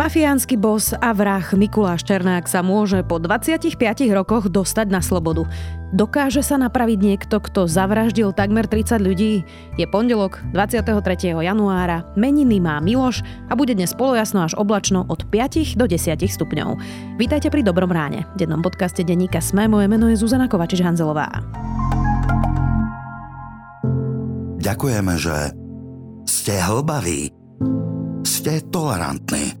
Mafiánsky bos a vrah Mikuláš Černák sa môže po 25 rokoch dostať na slobodu. Dokáže sa napraviť niekto, kto zavraždil takmer 30 ľudí? Je pondelok 23. januára, meniny má Miloš a bude dnes polojasno až oblačno od 5 do 10 stupňov. Vítajte pri Dobrom ráne. V dennom podcaste denníka Sme moje meno je Zuzana Kovačiš-Hanzelová. Ďakujeme, že ste hlbaví, ste tolerantní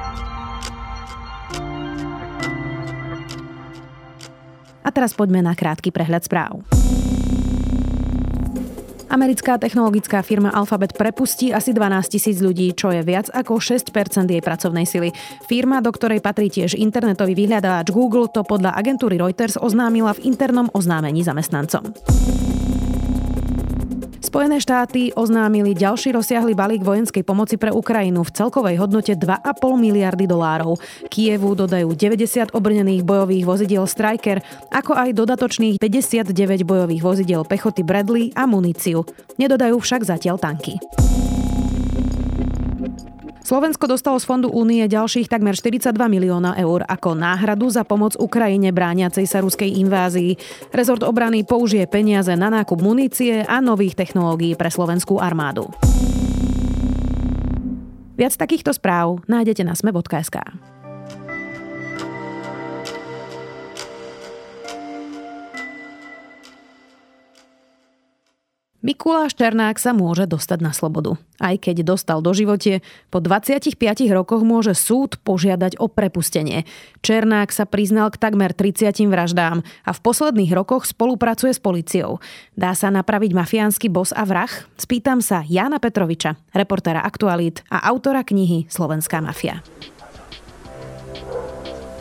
Teraz poďme na krátky prehľad správ. Americká technologická firma Alphabet prepustí asi 12 tisíc ľudí, čo je viac ako 6% jej pracovnej sily. Firma, do ktorej patrí tiež internetový vyhľadávač Google, to podľa agentúry Reuters oznámila v internom oznámení zamestnancom. Spojené štáty oznámili ďalší rozsiahly balík vojenskej pomoci pre Ukrajinu v celkovej hodnote 2,5 miliardy dolárov. Kievu dodajú 90 obrnených bojových vozidiel Striker, ako aj dodatočných 59 bojových vozidiel pechoty Bradley a muníciu. Nedodajú však zatiaľ tanky. Slovensko dostalo z Fondu únie ďalších takmer 42 milióna eur ako náhradu za pomoc Ukrajine brániacej sa ruskej invázii. Rezort obrany použije peniaze na nákup munície a nových technológií pre slovenskú armádu. Viac takýchto správ nájdete na sme.sk. Mikuláš Černák sa môže dostať na slobodu. Aj keď dostal do živote, po 25 rokoch môže súd požiadať o prepustenie. Černák sa priznal k takmer 30 vraždám a v posledných rokoch spolupracuje s policiou. Dá sa napraviť mafiánsky bos a vrah? Spýtam sa Jána Petroviča, reportéra Aktualit a autora knihy Slovenská mafia.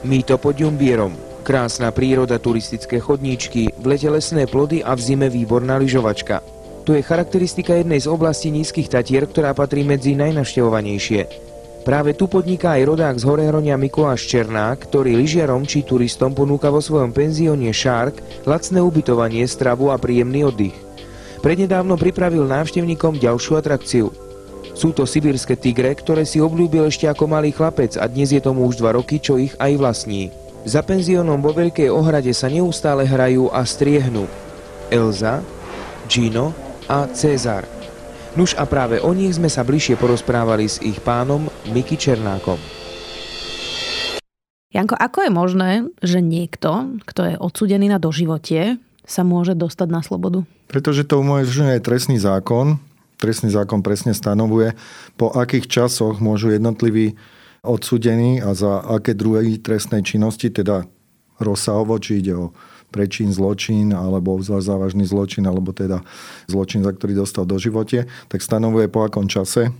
Mýto pod Jumbierom. Krásna príroda, turistické chodníčky, v lete lesné plody a v zime výborná lyžovačka. To je charakteristika jednej z oblastí nízkych Tatier, ktorá patrí medzi najnaštevovanejšie. Práve tu podniká aj rodák z Horehronia Mikuláš Černák, ktorý lyžiarom či turistom ponúka vo svojom penzióne Shark lacné ubytovanie, stravu a príjemný oddych. Prednedávno pripravil návštevníkom ďalšiu atrakciu. Sú to sibírske tigre, ktoré si obľúbil ešte ako malý chlapec a dnes je tomu už dva roky, čo ich aj vlastní. Za penziónom vo Veľkej ohrade sa neustále hrajú a striehnú. Elza, Gino a Cezar. Nuž a práve o nich sme sa bližšie porozprávali s ich pánom Miky Černákom. Janko, ako je možné, že niekto, kto je odsudený na doživotie, sa môže dostať na slobodu? Pretože to umožňuje trestný zákon. Trestný zákon presne stanovuje, po akých časoch môžu jednotliví odsudení a za aké druhé trestnej činnosti, teda rozsahovo, či ide o prečin, zločin alebo závažný zločin alebo teda zločin, za ktorý dostal do živote, tak stanovuje po akom čase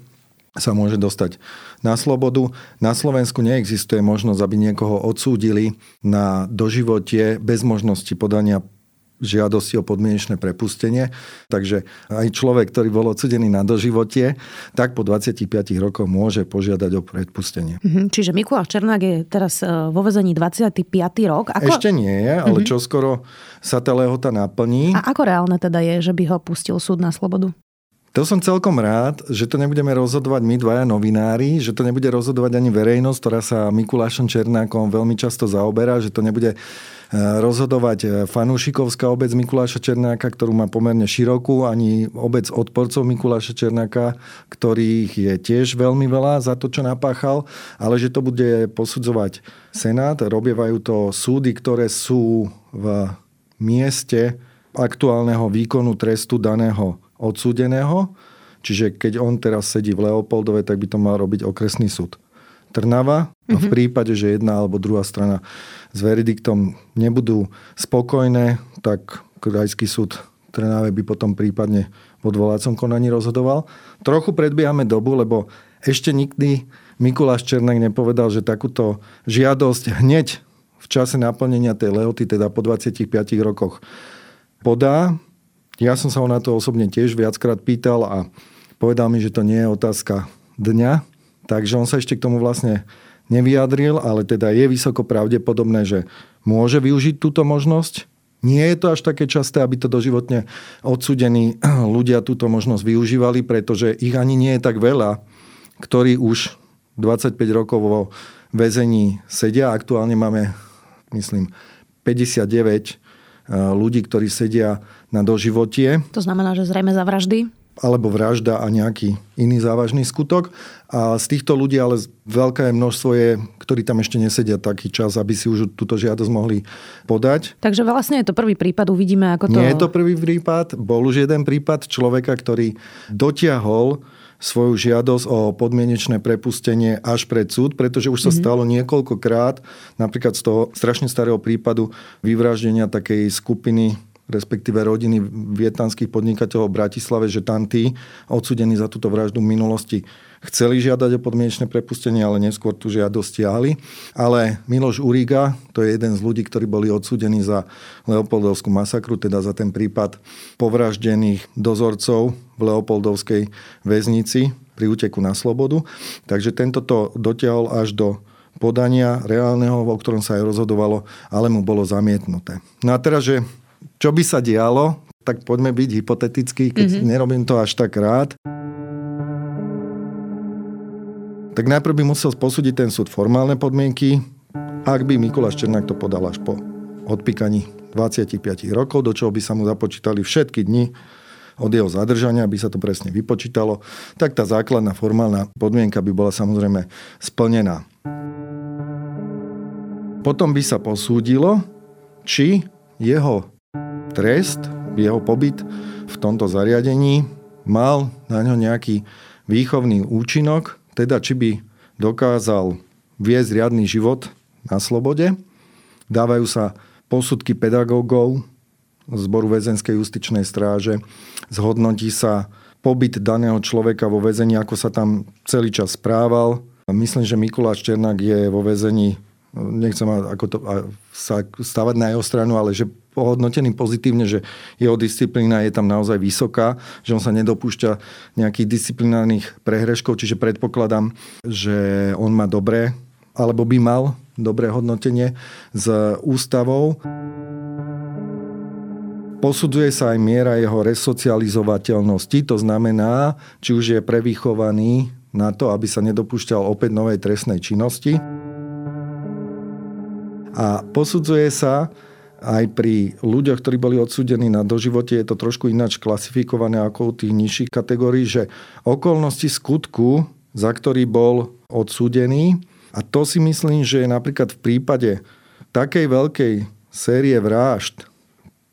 sa môže dostať na slobodu. Na Slovensku neexistuje možnosť, aby niekoho odsúdili na doživotie bez možnosti podania žiadosti o podmienečné prepustenie. Takže aj človek, ktorý bol odsudený na doživotie, tak po 25 rokoch môže požiadať o prepustenie. Mm-hmm. Čiže Mikuláš Černák je teraz e, vo vezení 25. rok. Ako... Ešte nie je, ale mm-hmm. čoskoro sa tá lehota naplní. A ako reálne teda je, že by ho pustil súd na slobodu? To som celkom rád, že to nebudeme rozhodovať my dvaja novinári, že to nebude rozhodovať ani verejnosť, ktorá sa Mikulášom Černákom veľmi často zaoberá, že to nebude rozhodovať e, fanúšikovská obec Mikuláša Černáka, ktorú má pomerne širokú, ani obec odporcov Mikuláša Černáka, ktorých je tiež veľmi veľa za to, čo napáchal, ale že to bude posudzovať Senát. Robievajú to súdy, ktoré sú v mieste aktuálneho výkonu trestu daného odsúdeného. Čiže keď on teraz sedí v Leopoldove, tak by to mal robiť okresný súd. Trnava a v mhm. prípade, že jedna alebo druhá strana s veridiktom nebudú spokojné, tak krajský súd Trnave by potom prípadne v odvolacom konaní rozhodoval. Trochu predbiehame dobu, lebo ešte nikdy Mikuláš Černák nepovedal, že takúto žiadosť hneď v čase naplnenia tej lehoty, teda po 25 rokoch podá. Ja som sa ho na to osobne tiež viackrát pýtal a povedal mi, že to nie je otázka dňa, takže on sa ešte k tomu vlastne nevyjadril, ale teda je vysoko pravdepodobné, že môže využiť túto možnosť. Nie je to až také časté, aby to doživotne odsudení ľudia túto možnosť využívali, pretože ich ani nie je tak veľa, ktorí už 25 rokov vo väzení sedia. Aktuálne máme, myslím, 59 ľudí, ktorí sedia na doživotie. To znamená, že zrejme za vraždy? Alebo vražda a nejaký iný závažný skutok. A z týchto ľudí ale veľké množstvo je, ktorí tam ešte nesedia taký čas, aby si už túto žiadosť mohli podať. Takže vlastne je to prvý prípad, uvidíme ako to... Nie je to prvý prípad, bol už jeden prípad človeka, ktorý dotiahol svoju žiadosť o podmienečné prepustenie až pred súd, pretože už sa mm-hmm. stalo niekoľkokrát, napríklad z toho strašne starého prípadu vyvraždenia takej skupiny respektíve rodiny vietnamských podnikateľov v Bratislave, že tam tí odsudení za túto vraždu v minulosti chceli žiadať o podmienečné prepustenie, ale neskôr tú žiadosť stiahli. Ale Miloš Uriga, to je jeden z ľudí, ktorí boli odsudení za Leopoldovskú masakru, teda za ten prípad povraždených dozorcov v Leopoldovskej väznici pri úteku na slobodu. Takže tento to dotiahol až do podania reálneho, o ktorom sa aj rozhodovalo, ale mu bolo zamietnuté. No a teraz, že čo by sa dialo, tak poďme byť hypotetickí, keď mm-hmm. nerobím to až tak rád. Tak najprv by musel posúdiť ten súd formálne podmienky, ak by Mikuláš Černák to podal až po odpíkaní 25 rokov, do čoho by sa mu započítali všetky dni od jeho zadržania, aby sa to presne vypočítalo, tak tá základná formálna podmienka by bola samozrejme splnená. Potom by sa posúdilo, či jeho trest, jeho pobyt v tomto zariadení mal na ňo nejaký výchovný účinok, teda či by dokázal viesť riadny život na slobode. Dávajú sa posudky pedagógov zboru väzenskej justičnej stráže. Zhodnotí sa pobyt daného človeka vo väzení, ako sa tam celý čas správal. Myslím, že Mikuláš Černák je vo väzení nechcem ako to, sa stavať na jeho stranu, ale že pohodnotený pozitívne, že jeho disciplína je tam naozaj vysoká, že on sa nedopúšťa nejakých disciplinárnych prehreškov, čiže predpokladám, že on má dobré, alebo by mal dobré hodnotenie s ústavou. Posudzuje sa aj miera jeho resocializovateľnosti, to znamená, či už je prevychovaný na to, aby sa nedopúšťal opäť novej trestnej činnosti. A posudzuje sa aj pri ľuďoch, ktorí boli odsúdení na doživote, je to trošku ináč klasifikované ako u tých nižších kategórií, že okolnosti skutku, za ktorý bol odsúdený, a to si myslím, že je napríklad v prípade takej veľkej série vražd,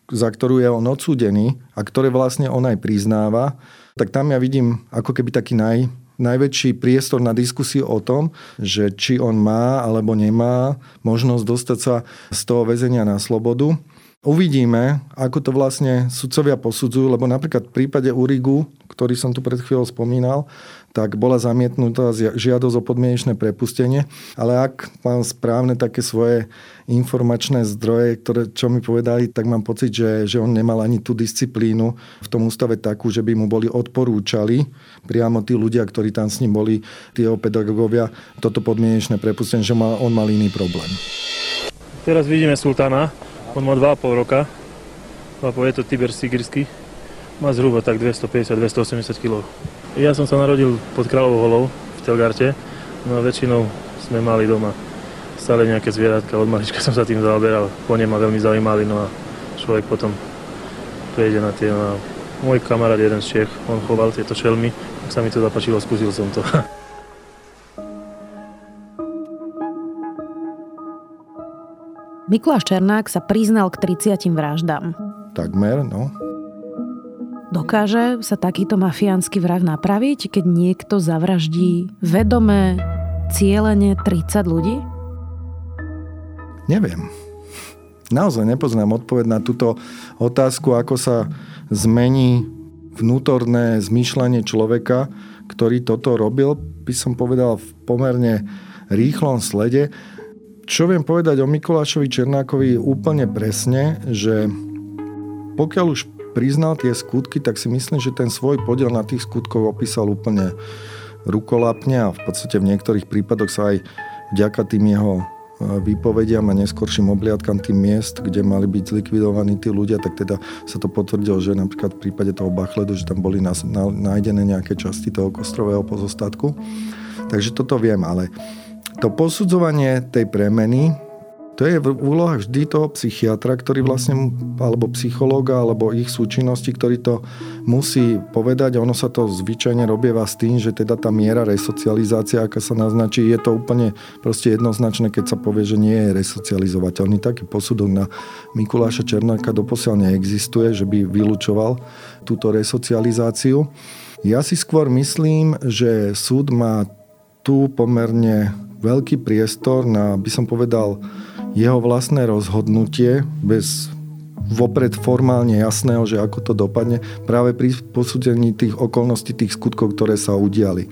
za ktorú je on odsúdený a ktoré vlastne on aj priznáva, tak tam ja vidím ako keby taký naj, najväčší priestor na diskusiu o tom, že či on má alebo nemá možnosť dostať sa z toho väzenia na slobodu. Uvidíme, ako to vlastne sudcovia posudzujú, lebo napríklad v prípade Urigu, ktorý som tu pred chvíľou spomínal, tak bola zamietnutá žiadosť o podmienečné prepustenie, ale ak mám správne také svoje informačné zdroje, ktoré čo mi povedali, tak mám pocit, že, že on nemal ani tú disciplínu v tom ústave takú, že by mu boli odporúčali priamo tí ľudia, ktorí tam s ním boli, tí jeho pedagógovia, toto podmienečné prepustenie, že mal, on mal iný problém. Teraz vidíme sultána, on má 2,5 roka, je to Tiber Sigirsky, má zhruba tak 250-280 kg. Ja som sa narodil pod Kráľovou holou v Telgarte, no a väčšinou sme mali doma stále nejaké zvieratka, od malička som sa tým zaoberal, kone ma veľmi zaujímali, no a človek potom prejde na tie, no a môj kamarát jeden z Čech, on choval tieto šelmy, tak sa mi to zapačilo, skúsil som to. Mikuláš Černák sa priznal k 30 vraždám. Takmer, no. Dokáže sa takýto mafiánsky vrah napraviť, keď niekto zavraždí vedome, cieľene 30 ľudí? Neviem. Naozaj nepoznám odpoveď na túto otázku, ako sa zmení vnútorné zmýšľanie človeka, ktorý toto robil, by som povedal v pomerne rýchlom slede. Čo viem povedať o Mikulášovi Černákovi úplne presne, že pokiaľ už priznal tie skutky, tak si myslím, že ten svoj podiel na tých skutkov opísal úplne rukolapne a v podstate v niektorých prípadoch sa aj vďaka tým jeho výpovediam a neskorším obliadkam tým miest, kde mali byť zlikvidovaní tí ľudia, tak teda sa to potvrdilo, že napríklad v prípade toho Bachledu, že tam boli nájdené nejaké časti toho kostrového pozostatku. Takže toto viem, ale to posudzovanie tej premeny to je v úlohách vždy toho psychiatra, ktorý vlastne, alebo psychológa, alebo ich súčinnosti, ktorý to musí povedať ono sa to zvyčajne robieva s tým, že teda tá miera resocializácia, aká sa naznačí, je to úplne proste jednoznačné, keď sa povie, že nie je resocializovateľný. Taký posudok na Mikuláša Černáka doposiaľ neexistuje, že by vylúčoval túto resocializáciu. Ja si skôr myslím, že súd má tu pomerne veľký priestor na, by som povedal, jeho vlastné rozhodnutie bez vopred formálne jasného, že ako to dopadne, práve pri posúdení tých okolností, tých skutkov, ktoré sa udiali.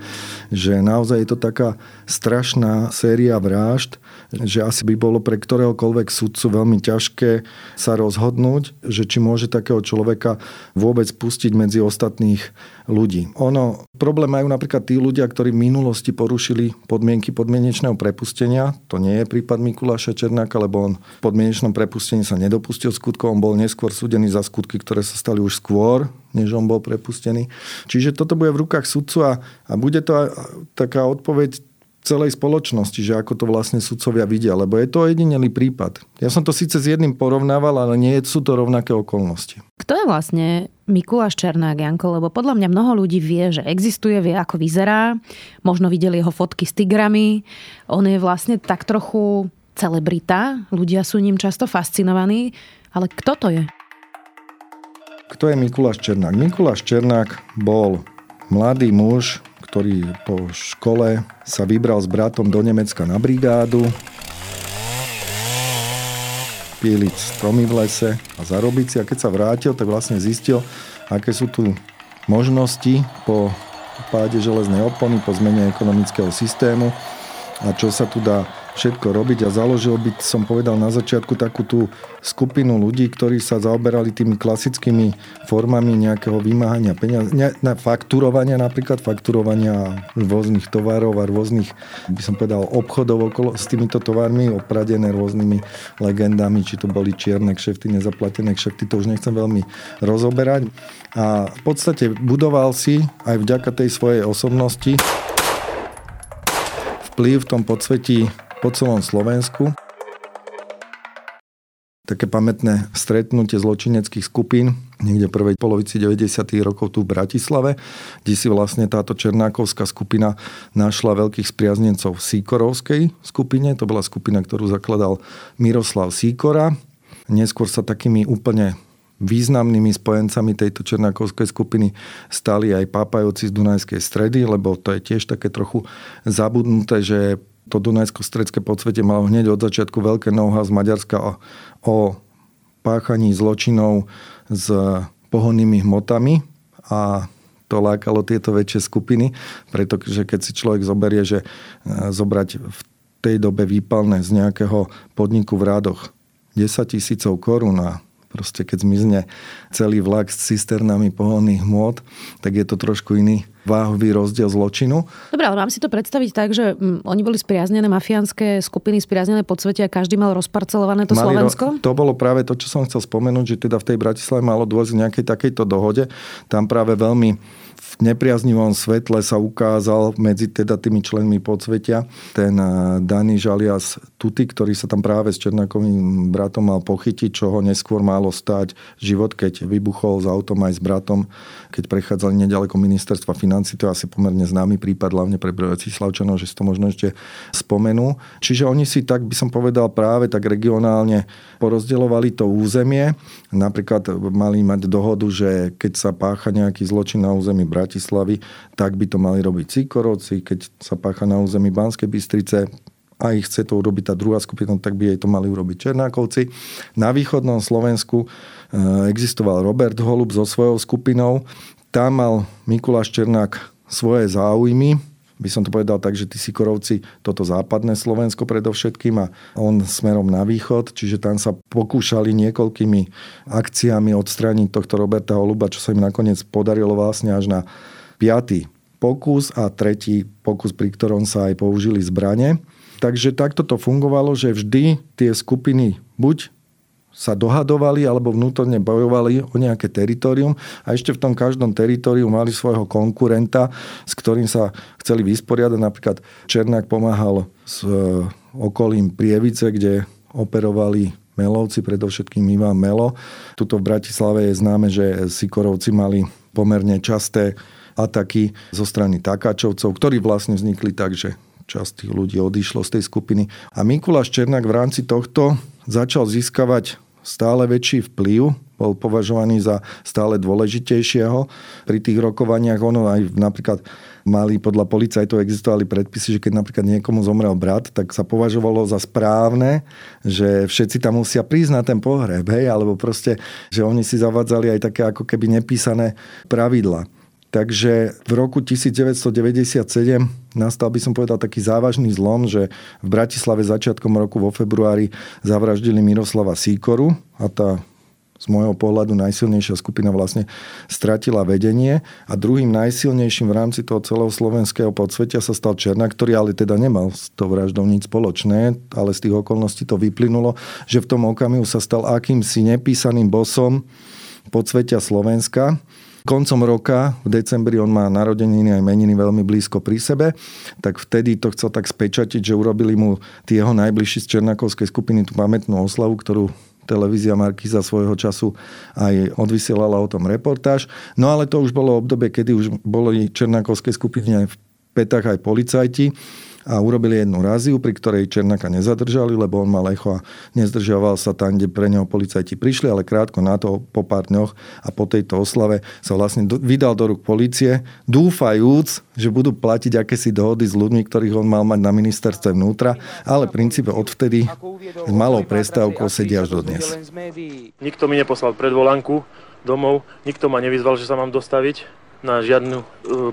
Že naozaj je to taká strašná séria vražd, že asi by bolo pre ktoréhokoľvek sudcu veľmi ťažké sa rozhodnúť, že či môže takého človeka vôbec pustiť medzi ostatných ľudí. Ono, problém majú napríklad tí ľudia, ktorí v minulosti porušili podmienky podmienečného prepustenia. To nie je prípad Mikuláša Černáka, lebo on v podmienečnom prepustení sa nedopustil skutkov, on bol neskôr súdený za skutky, ktoré sa stali už skôr, než on bol prepustený. Čiže toto bude v rukách sudcu a, a bude to taká odpoveď celej spoločnosti, že ako to vlastne sudcovia vidia, lebo je to jedinelý prípad. Ja som to síce s jedným porovnával, ale nie sú to rovnaké okolnosti. Kto je vlastne Mikuláš Černák, Janko? Lebo podľa mňa mnoho ľudí vie, že existuje, vie, ako vyzerá. Možno videli jeho fotky s tigrami. On je vlastne tak trochu celebrita. Ľudia sú ním často fascinovaní. Ale kto to je? Kto je Mikuláš Černák? Mikuláš Černák bol mladý muž, ktorý po škole sa vybral s bratom do Nemecka na brigádu, píliť stromy v lese a zarobiť si. A keď sa vrátil, tak vlastne zistil, aké sú tu možnosti po páde železnej opony, po zmene ekonomického systému a čo sa tu dá všetko robiť a založil by, som povedal na začiatku, takú tú skupinu ľudí, ktorí sa zaoberali tými klasickými formami nejakého vymáhania peniaz, ne, na fakturovania napríklad, fakturovania rôznych tovarov a rôznych, by som povedal, obchodov okolo s týmito tovarmi, opradené rôznymi legendami, či to boli čierne kšefty, nezaplatené kšefty, to už nechcem veľmi rozoberať. A v podstate budoval si aj vďaka tej svojej osobnosti vplyv v tom podsvetí po celom Slovensku. Také pamätné stretnutie zločineckých skupín niekde prvej polovici 90. rokov tu v Bratislave, kde si vlastne táto Černákovská skupina našla veľkých spriaznencov v Síkorovskej skupine. To bola skupina, ktorú zakladal Miroslav Síkora. Neskôr sa takými úplne významnými spojencami tejto Černákovskej skupiny stali aj pápajúci z Dunajskej stredy, lebo to je tiež také trochu zabudnuté, že to Dunajsko-stredské podsvete malo hneď od začiatku veľké noha z Maďarska o, o páchaní zločinov s pohonnými hmotami a to lákalo tieto väčšie skupiny, pretože keď si človek zoberie, že e, zobrať v tej dobe výpalné z nejakého podniku v rádoch 10 tisícov korún a proste keď zmizne celý vlak s cisternami pohonných hmôt, tak je to trošku iný váhový rozdiel zločinu. Dobre, ale mám si to predstaviť tak, že mm, oni boli spriaznené mafiánske skupiny, spriaznené po svete a každý mal rozparcelované to Mali Slovensko? Ro- to bolo práve to, čo som chcel spomenúť, že teda v tej Bratislave malo dôjsť k nejakej takejto dohode. Tam práve veľmi v nepriaznivom svetle sa ukázal medzi teda tými členmi podsvetia ten eh, Dani Žalias Tuty, ktorý sa tam práve s Černákovým bratom mal pochytiť, čo ho neskôr malo stať život, keď vybuchol s autom aj s bratom, keď prechádzali nedaleko ministerstva financí. To je asi pomerne známy prípad, hlavne pre Slavčanov, že si to možno ešte spomenú. Čiže oni si tak, by som povedal, práve tak regionálne porozdeľovali to územie. Napríklad mali mať dohodu, že keď sa pácha nejaký zločin na území Bratislavy, tak by to mali robiť Cikorovci, keď sa pácha na území Banskej Bystrice, a ich chce to urobiť tá druhá skupina, tak by jej to mali urobiť Černákovci. Na východnom Slovensku e, existoval Robert Holub so svojou skupinou. Tam mal Mikuláš Černák svoje záujmy, by som to povedal tak, že tí Sikorovci, toto západné Slovensko predovšetkým a on smerom na východ, čiže tam sa pokúšali niekoľkými akciami odstrániť tohto Roberta Holuba, čo sa im nakoniec podarilo vlastne až na 5. pokus a tretí pokus, pri ktorom sa aj použili zbranie. Takže takto to fungovalo, že vždy tie skupiny buď sa dohadovali alebo vnútorne bojovali o nejaké teritorium a ešte v tom každom teritoriu mali svojho konkurenta, s ktorým sa chceli vysporiadať. Napríklad Černák pomáhal s e, okolím Prievice, kde operovali Melovci, predovšetkým Ivan Melo. Tuto v Bratislave je známe, že Sikorovci mali pomerne časté ataky zo strany Takáčovcov, ktorí vlastne vznikli tak, že časť tých ľudí odišlo z tej skupiny. A Mikuláš Černák v rámci tohto začal získavať stále väčší vplyv, bol považovaný za stále dôležitejšieho. Pri tých rokovaniach ono aj napríklad mali podľa policajtov existovali predpisy, že keď napríklad niekomu zomrel brat, tak sa považovalo za správne, že všetci tam musia prísť na ten pohreb, hej, alebo proste, že oni si zavadzali aj také ako keby nepísané pravidla. Takže v roku 1997 nastal by som povedal taký závažný zlom, že v Bratislave začiatkom roku vo februári zavraždili Miroslava Síkoru a tá z môjho pohľadu najsilnejšia skupina vlastne stratila vedenie. A druhým najsilnejším v rámci toho celého slovenského podsvetia sa stal Černá, ktorý ale teda nemal s tou vraždou nič spoločné, ale z tých okolností to vyplynulo, že v tom okamihu sa stal akýmsi nepísaným bosom podsvetia Slovenska koncom roka, v decembri on má narodeniny aj meniny veľmi blízko pri sebe, tak vtedy to chcel tak spečatiť, že urobili mu tí jeho najbližší z Černakovskej skupiny tú pamätnú oslavu, ktorú televízia Markiza svojho času aj odvysielala o tom reportáž. No ale to už bolo obdobie, kedy už boli Černákovskej skupiny aj v petách aj policajti a urobili jednu raziu, pri ktorej Černáka nezadržali, lebo on mal echo a nezdržiaval sa tam, kde pre neho policajti prišli, ale krátko na to, po pár dňoch a po tejto oslave sa vlastne vydal do rúk policie, dúfajúc, že budú platiť akési dohody s ľuďmi, ktorých on mal mať na ministerstve vnútra, ale v princípe odvtedy s malou prestávkou sedí až dodnes. Nikto mi neposlal predvolanku domov, nikto ma nevyzval, že sa mám dostaviť na žiadnu uh,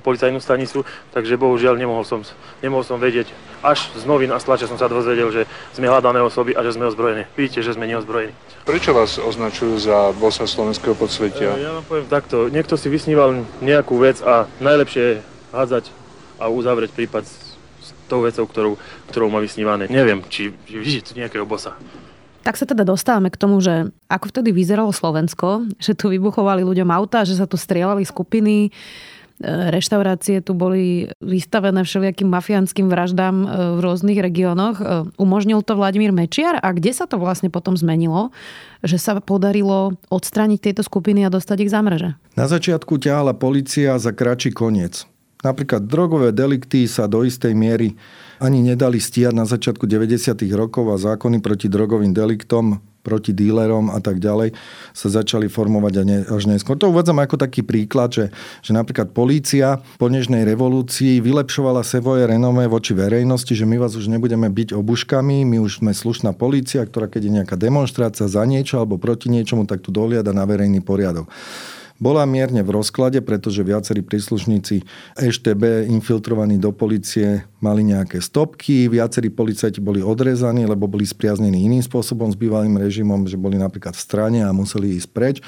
policajnú stanicu, takže bohužiaľ nemohol som, nemohol som vedieť. Až z novín a z tlače som sa dozvedel, že sme hľadané osoby a že sme ozbrojení. Vidíte, že sme neozbrojení. Prečo vás označujú za bossa slovenského podsvetia? Ja vám poviem takto, niekto si vysníval nejakú vec a najlepšie je hádzať a uzavrieť prípad s tou vecou, ktorou, ktorou má vysnívané. Neviem, či, či vidíte nejakého bossa. Tak sa teda dostávame k tomu, že ako vtedy vyzeralo Slovensko, že tu vybuchovali ľuďom auta, že sa tu strieľali skupiny, e, reštaurácie tu boli vystavené všelijakým mafiánskym vraždám e, v rôznych regiónoch. E, umožnil to Vladimír Mečiar a kde sa to vlastne potom zmenilo, že sa podarilo odstrániť tieto skupiny a dostať ich za mreže? Na začiatku ťahala policia za kračí koniec. Napríklad drogové delikty sa do istej miery ani nedali stíhať na začiatku 90. rokov a zákony proti drogovým deliktom proti dílerom a tak ďalej sa začali formovať až neskôr. To uvádzam ako taký príklad, že, že napríklad polícia po nežnej revolúcii vylepšovala svoje renome voči verejnosti, že my vás už nebudeme byť obuškami, my už sme slušná polícia, ktorá keď je nejaká demonstrácia za niečo alebo proti niečomu, tak tu dohliada na verejný poriadok bola mierne v rozklade, pretože viacerí príslušníci EŠTB infiltrovaní do policie mali nejaké stopky, viacerí policajti boli odrezaní, lebo boli spriaznení iným spôsobom s bývalým režimom, že boli napríklad v strane a museli ísť preč.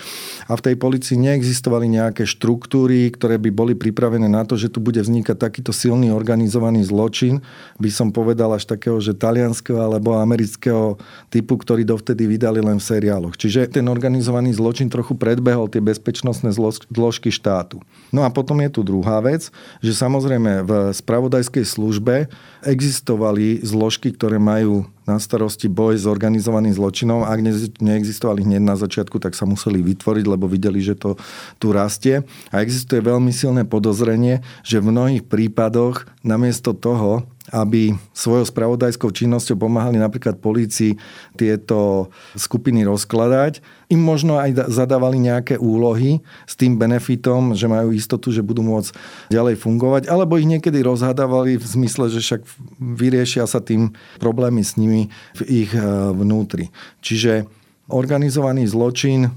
A v tej policii neexistovali nejaké štruktúry, ktoré by boli pripravené na to, že tu bude vznikať takýto silný organizovaný zločin, by som povedal až takého, že talianského alebo amerického typu, ktorý dovtedy vydali len v seriáloch. Čiže ten organizovaný zločin trochu predbehol tie bezpečnostné zložky štátu. No a potom je tu druhá vec, že samozrejme v spravodajskej službe existovali zložky, ktoré majú na starosti boj s organizovaným zločinom. Ak neexistovali hneď na začiatku, tak sa museli vytvoriť, lebo videli, že to tu rastie. A existuje veľmi silné podozrenie, že v mnohých prípadoch namiesto toho, aby svojou spravodajskou činnosťou pomáhali napríklad polícii tieto skupiny rozkladať. Im možno aj zadávali nejaké úlohy s tým benefitom, že majú istotu, že budú môcť ďalej fungovať, alebo ich niekedy rozhádavali v zmysle, že však vyriešia sa tým problémy s nimi v ich eh, vnútri. Čiže organizovaný zločin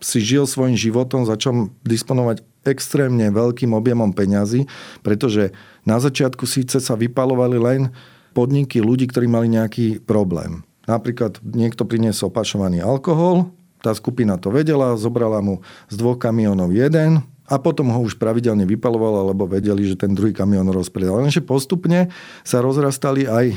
si žil svojim životom, začal disponovať extrémne veľkým objemom peňazí, pretože na začiatku síce sa vypalovali len podniky ľudí, ktorí mali nejaký problém. Napríklad niekto priniesol pašovaný alkohol, tá skupina to vedela, zobrala mu z dvoch kamionov jeden a potom ho už pravidelne vypalovala, lebo vedeli, že ten druhý kamión rozpredal. Lenže postupne sa rozrastali aj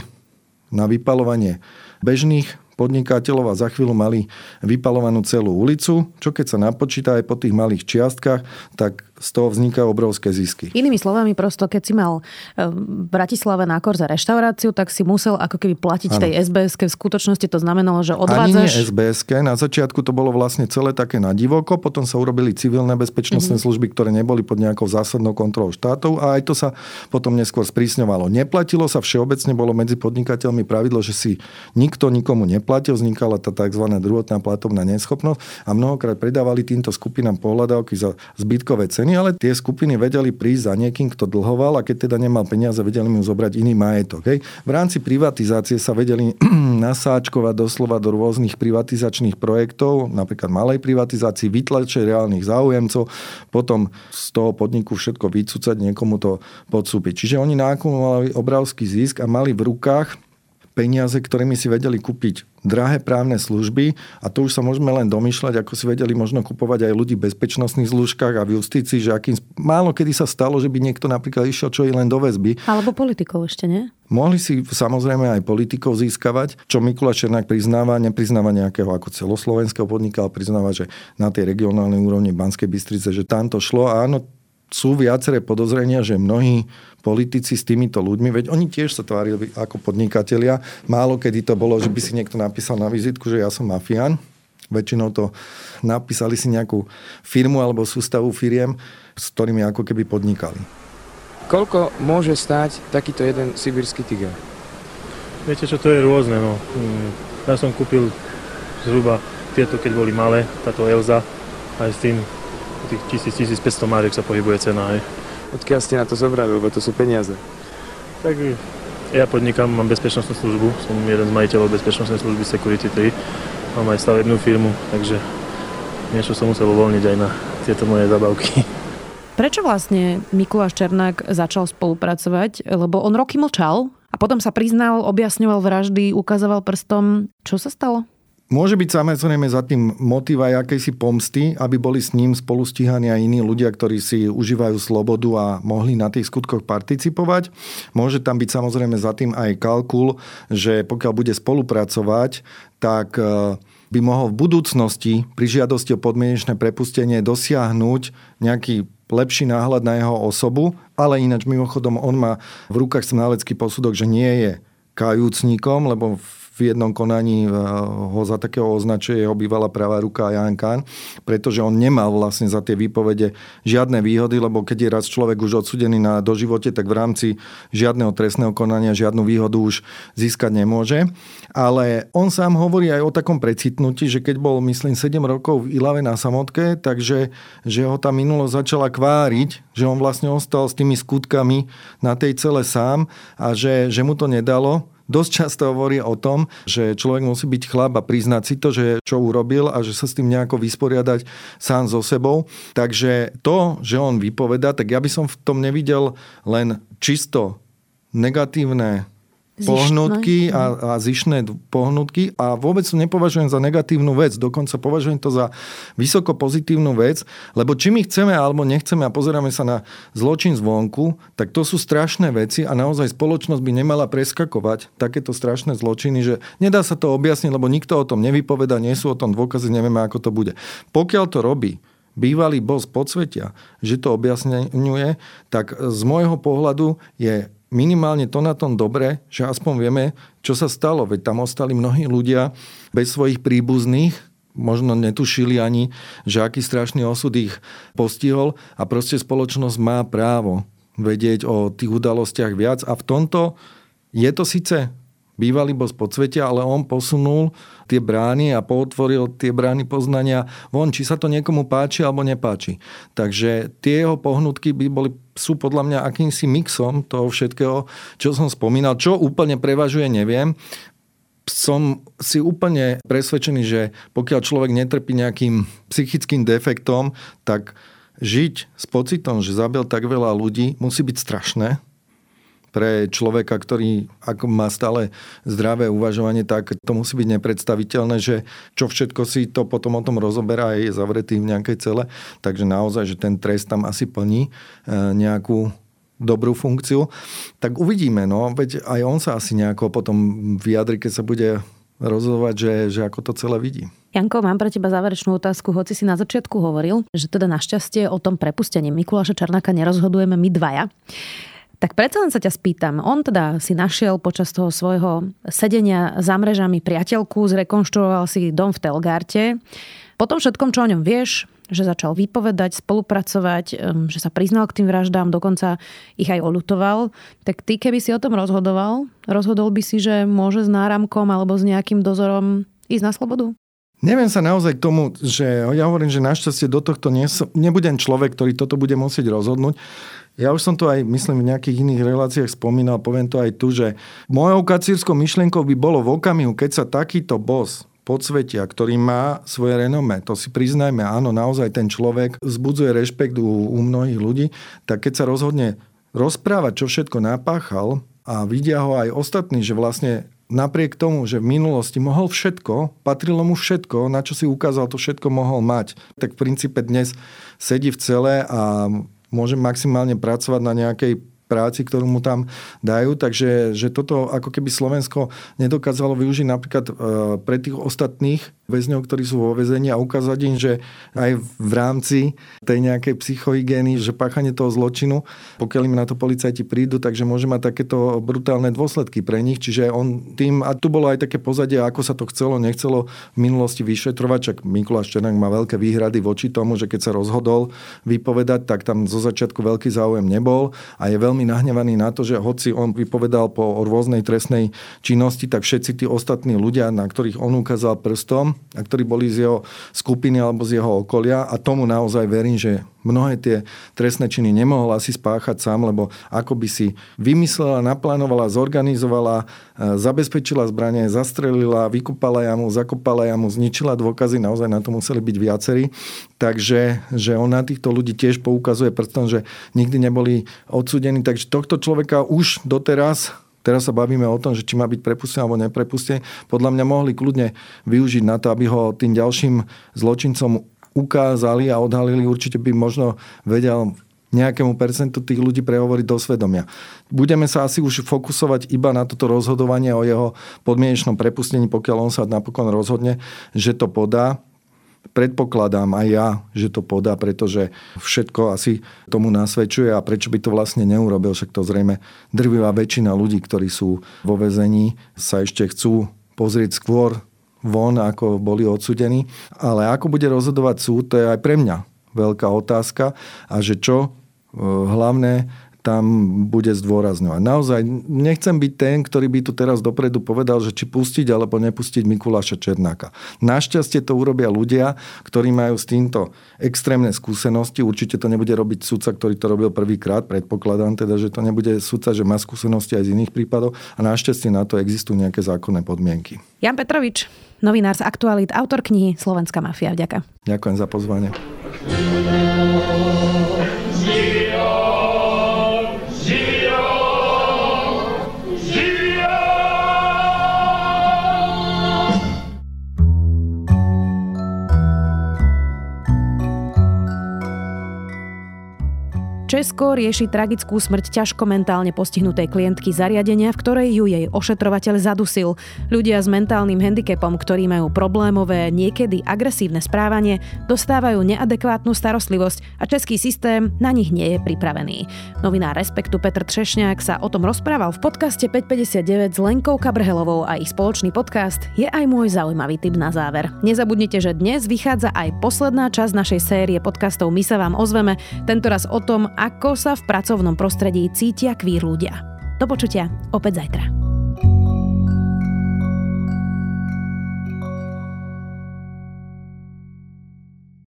na vypalovanie bežných podnikateľov a za chvíľu mali vypalovanú celú ulicu, čo keď sa napočíta aj po tých malých čiastkách, tak z toho vznikajú obrovské zisky. Inými slovami, prosto keď si mal eh, v Bratislave na Korze reštauráciu, tak si musel ako keby platiť ano. tej SBS. V skutočnosti to znamenalo, že odvádzaš... Ani nie SBS. Na začiatku to bolo vlastne celé také na divoko, potom sa urobili civilné bezpečnostné mm-hmm. služby, ktoré neboli pod nejakou zásadnou kontrolou štátov a aj to sa potom neskôr sprísňovalo. Neplatilo sa všeobecne, bolo medzi podnikateľmi pravidlo, že si nikto nikomu neplatil, vznikala tá tzv. druhotná platobná neschopnosť a mnohokrát predávali týmto skupinám pohľadávky za zbytkové ceny ale tie skupiny vedeli prísť za niekým, kto dlhoval a keď teda nemal peniaze, vedeli mu zobrať iný majetok. Hej. V rámci privatizácie sa vedeli nasáčkovať doslova do rôznych privatizačných projektov, napríklad malej privatizácii, vytlačiť reálnych záujemcov, potom z toho podniku všetko vycúcať, niekomu to podsúpiť. Čiže oni nakumulovali obrovský zisk a mali v rukách peniaze, ktorými si vedeli kúpiť drahé právne služby a to už sa môžeme len domýšľať, ako si vedeli možno kupovať aj ľudí v bezpečnostných zložkách a v justícii, že akým, málo kedy sa stalo, že by niekto napríklad išiel čo i len do väzby. Alebo politikov ešte, nie? Mohli si samozrejme aj politikov získavať, čo Mikuláš Černák priznáva, nepriznáva nejakého ako celoslovenského podnika, ale priznáva, že na tej regionálnej úrovni Banskej Bystrice, že tam to šlo a áno, sú viaceré podozrenia, že mnohí politici s týmito ľuďmi, veď oni tiež sa tvárili ako podnikatelia. Málo kedy to bolo, že by si niekto napísal na vizitku, že ja som mafián. Väčšinou to napísali si nejakú firmu alebo sústavu firiem, s ktorými ako keby podnikali. Koľko môže stáť takýto jeden sibirský tiger? Viete čo, to je rôzne. No. Mm, ja som kúpil zhruba tieto, keď boli malé, táto Elza, aj s tým tých 1000-1500 máriek sa pohybuje cena. Aj. Odkiaľ ste na to zobrali, lebo to sú peniaze? Tak ja podnikám, mám bezpečnostnú službu, som jeden z majiteľov bezpečnostnej služby Security 3. Mám aj stavebnú firmu, takže niečo som musel uvoľniť aj na tieto moje zabavky. Prečo vlastne Mikuláš Černák začal spolupracovať? Lebo on roky mlčal a potom sa priznal, objasňoval vraždy, ukazoval prstom. Čo sa stalo? Môže byť samozrejme za tým motiv aj akejsi pomsty, aby boli s ním spolu stíhaní aj iní ľudia, ktorí si užívajú slobodu a mohli na tých skutkoch participovať. Môže tam byť samozrejme za tým aj kalkul, že pokiaľ bude spolupracovať, tak e, by mohol v budúcnosti pri žiadosti o podmienečné prepustenie dosiahnuť nejaký lepší náhľad na jeho osobu, ale ináč mimochodom on má v rukách snálecký posudok, že nie je kajúcníkom, lebo v v jednom konaní eh, ho za takého označuje jeho bývalá pravá ruka Jan Kahn, pretože on nemal vlastne za tie výpovede žiadne výhody, lebo keď je raz človek už odsudený na doživote, tak v rámci žiadneho trestného konania žiadnu výhodu už získať nemôže. Ale on sám hovorí aj o takom precitnutí, že keď bol, myslím, 7 rokov v Ilave na samotke, takže že ho tá minulosť začala kváriť, že on vlastne ostal s tými skutkami na tej cele sám a že, že mu to nedalo dosť často hovorí o tom, že človek musí byť chlap a priznať si to, že čo urobil a že sa s tým nejako vysporiadať sám so sebou. Takže to, že on vypoveda, tak ja by som v tom nevidel len čisto negatívne pohnutky a, a zišné pohnutky a vôbec to nepovažujem za negatívnu vec, dokonca považujem to za vysoko pozitívnu vec, lebo či my chceme alebo nechceme a pozeráme sa na zločin zvonku, tak to sú strašné veci a naozaj spoločnosť by nemala preskakovať takéto strašné zločiny, že nedá sa to objasniť, lebo nikto o tom nevypoveda, nie sú o tom dôkazy, nevieme, ako to bude. Pokiaľ to robí bývalý boss podsvetia, že to objasňuje, tak z môjho pohľadu je minimálne to na tom dobre, že aspoň vieme, čo sa stalo. Veď tam ostali mnohí ľudia bez svojich príbuzných, možno netušili ani, že aký strašný osud ich postihol a proste spoločnosť má právo vedieť o tých udalostiach viac a v tomto je to síce bývalý z podsvetia, ale on posunul tie brány a potvoril tie brány poznania von, či sa to niekomu páči alebo nepáči. Takže tie jeho pohnutky by boli, sú podľa mňa akýmsi mixom toho všetkého, čo som spomínal. Čo úplne prevažuje, neviem. Som si úplne presvedčený, že pokiaľ človek netrpí nejakým psychickým defektom, tak žiť s pocitom, že zabil tak veľa ľudí, musí byť strašné pre človeka, ktorý ak má stále zdravé uvažovanie, tak to musí byť nepredstaviteľné, že čo všetko si to potom o tom rozoberá a je zavretý v nejakej cele. Takže naozaj, že ten trest tam asi plní e, nejakú dobrú funkciu. Tak uvidíme, no, veď aj on sa asi nejako potom vyjadri, keď sa bude rozhodovať, že, že ako to celé vidí. Janko, mám pre teba záverečnú otázku. Hoci si na začiatku hovoril, že teda našťastie o tom prepustení Mikuláša Čarnáka nerozhodujeme my dvaja. Tak predsa len sa ťa spýtam. On teda si našiel počas toho svojho sedenia za mrežami priateľku, zrekonštruoval si dom v Telgarte. Po tom všetkom, čo o ňom vieš, že začal vypovedať, spolupracovať, že sa priznal k tým vraždám, dokonca ich aj olutoval. Tak ty, keby si o tom rozhodoval, rozhodol by si, že môže s náramkom alebo s nejakým dozorom ísť na slobodu? Neviem sa naozaj k tomu, že ja hovorím, že našťastie do tohto nie, nebudem človek, ktorý toto bude musieť rozhodnúť. Ja už som to aj, myslím, v nejakých iných reláciách spomínal, poviem to aj tu, že mojou kacírskou myšlienkou by bolo v okamihu, keď sa takýto boss podsvetia, ktorý má svoje renome, to si priznajme, áno, naozaj ten človek zbudzuje rešpekt u, u mnohých ľudí, tak keď sa rozhodne rozprávať, čo všetko napáchal a vidia ho aj ostatní, že vlastne napriek tomu, že v minulosti mohol všetko, patrilo mu všetko, na čo si ukázal, to všetko mohol mať, tak v princípe dnes sedí v cele a môžem maximálne pracovať na nejakej práci, ktorú mu tam dajú. Takže že toto ako keby Slovensko nedokázalo využiť napríklad e, pre tých ostatných väzňov, ktorí sú vo väzení a ukázať im, že aj v rámci tej nejakej psychohygieny, že páchanie toho zločinu, pokiaľ im na to policajti prídu, takže môže mať takéto brutálne dôsledky pre nich. Čiže on tým, a tu bolo aj také pozadie, ako sa to chcelo, nechcelo v minulosti vyšetrovať, čak Mikuláš Černák má veľké výhrady voči tomu, že keď sa rozhodol vypovedať, tak tam zo začiatku veľký záujem nebol a je veľmi nahnevaný na to, že hoci on vypovedal po rôznej trestnej činnosti, tak všetci tí ostatní ľudia, na ktorých on ukázal prstom, a ktorí boli z jeho skupiny alebo z jeho okolia a tomu naozaj verím, že mnohé tie trestné činy nemohol asi spáchať sám, lebo ako by si vymyslela, naplánovala, zorganizovala, e, zabezpečila zbranie, zastrelila, vykúpala jamu, zakopala jamu, zničila dôkazy, naozaj na to museli byť viacerí. Takže že on na týchto ľudí tiež poukazuje prstom, že nikdy neboli odsúdení. Takže tohto človeka už doteraz Teraz sa bavíme o tom, že či má byť prepustený alebo neprepustený. Podľa mňa mohli kľudne využiť na to, aby ho tým ďalším zločincom ukázali a odhalili. Určite by možno vedel nejakému percentu tých ľudí prehovoriť do svedomia. Budeme sa asi už fokusovať iba na toto rozhodovanie o jeho podmienečnom prepustení, pokiaľ on sa napokon rozhodne, že to podá predpokladám aj ja, že to podá, pretože všetko asi tomu nasvedčuje a prečo by to vlastne neurobil, však to zrejme drvivá väčšina ľudí, ktorí sú vo vezení, sa ešte chcú pozrieť skôr von, ako boli odsudení. Ale ako bude rozhodovať súd, to je aj pre mňa veľká otázka a že čo e, hlavné tam bude zdôrazňovať. Naozaj nechcem byť ten, ktorý by tu teraz dopredu povedal, že či pustiť alebo nepustiť Mikuláša Černáka. Našťastie to urobia ľudia, ktorí majú s týmto extrémne skúsenosti. Určite to nebude robiť sudca, ktorý to robil prvýkrát. Predpokladám teda, že to nebude sudca, že má skúsenosti aj z iných prípadov a našťastie na to existujú nejaké zákonné podmienky. Jan Petrovič, novinár z Aktualit, autor knihy Slovenská mafia. Ďakujem. Ďakujem za pozvanie. Česko rieši tragickú smrť ťažko mentálne postihnutej klientky zariadenia, v ktorej ju jej ošetrovateľ zadusil. Ľudia s mentálnym handicapom, ktorí majú problémové, niekedy agresívne správanie, dostávajú neadekvátnu starostlivosť a český systém na nich nie je pripravený. Novinár Respektu Petr Třešňák sa o tom rozprával v podcaste 559 s Lenkou Kabrhelovou a ich spoločný podcast je aj môj zaujímavý tip na záver. Nezabudnite, že dnes vychádza aj posledná časť našej série podcastov My sa vám ozveme, tentoraz o tom, ako sa v pracovnom prostredí cítia kvír ľudia. Do počutia opäť zajtra.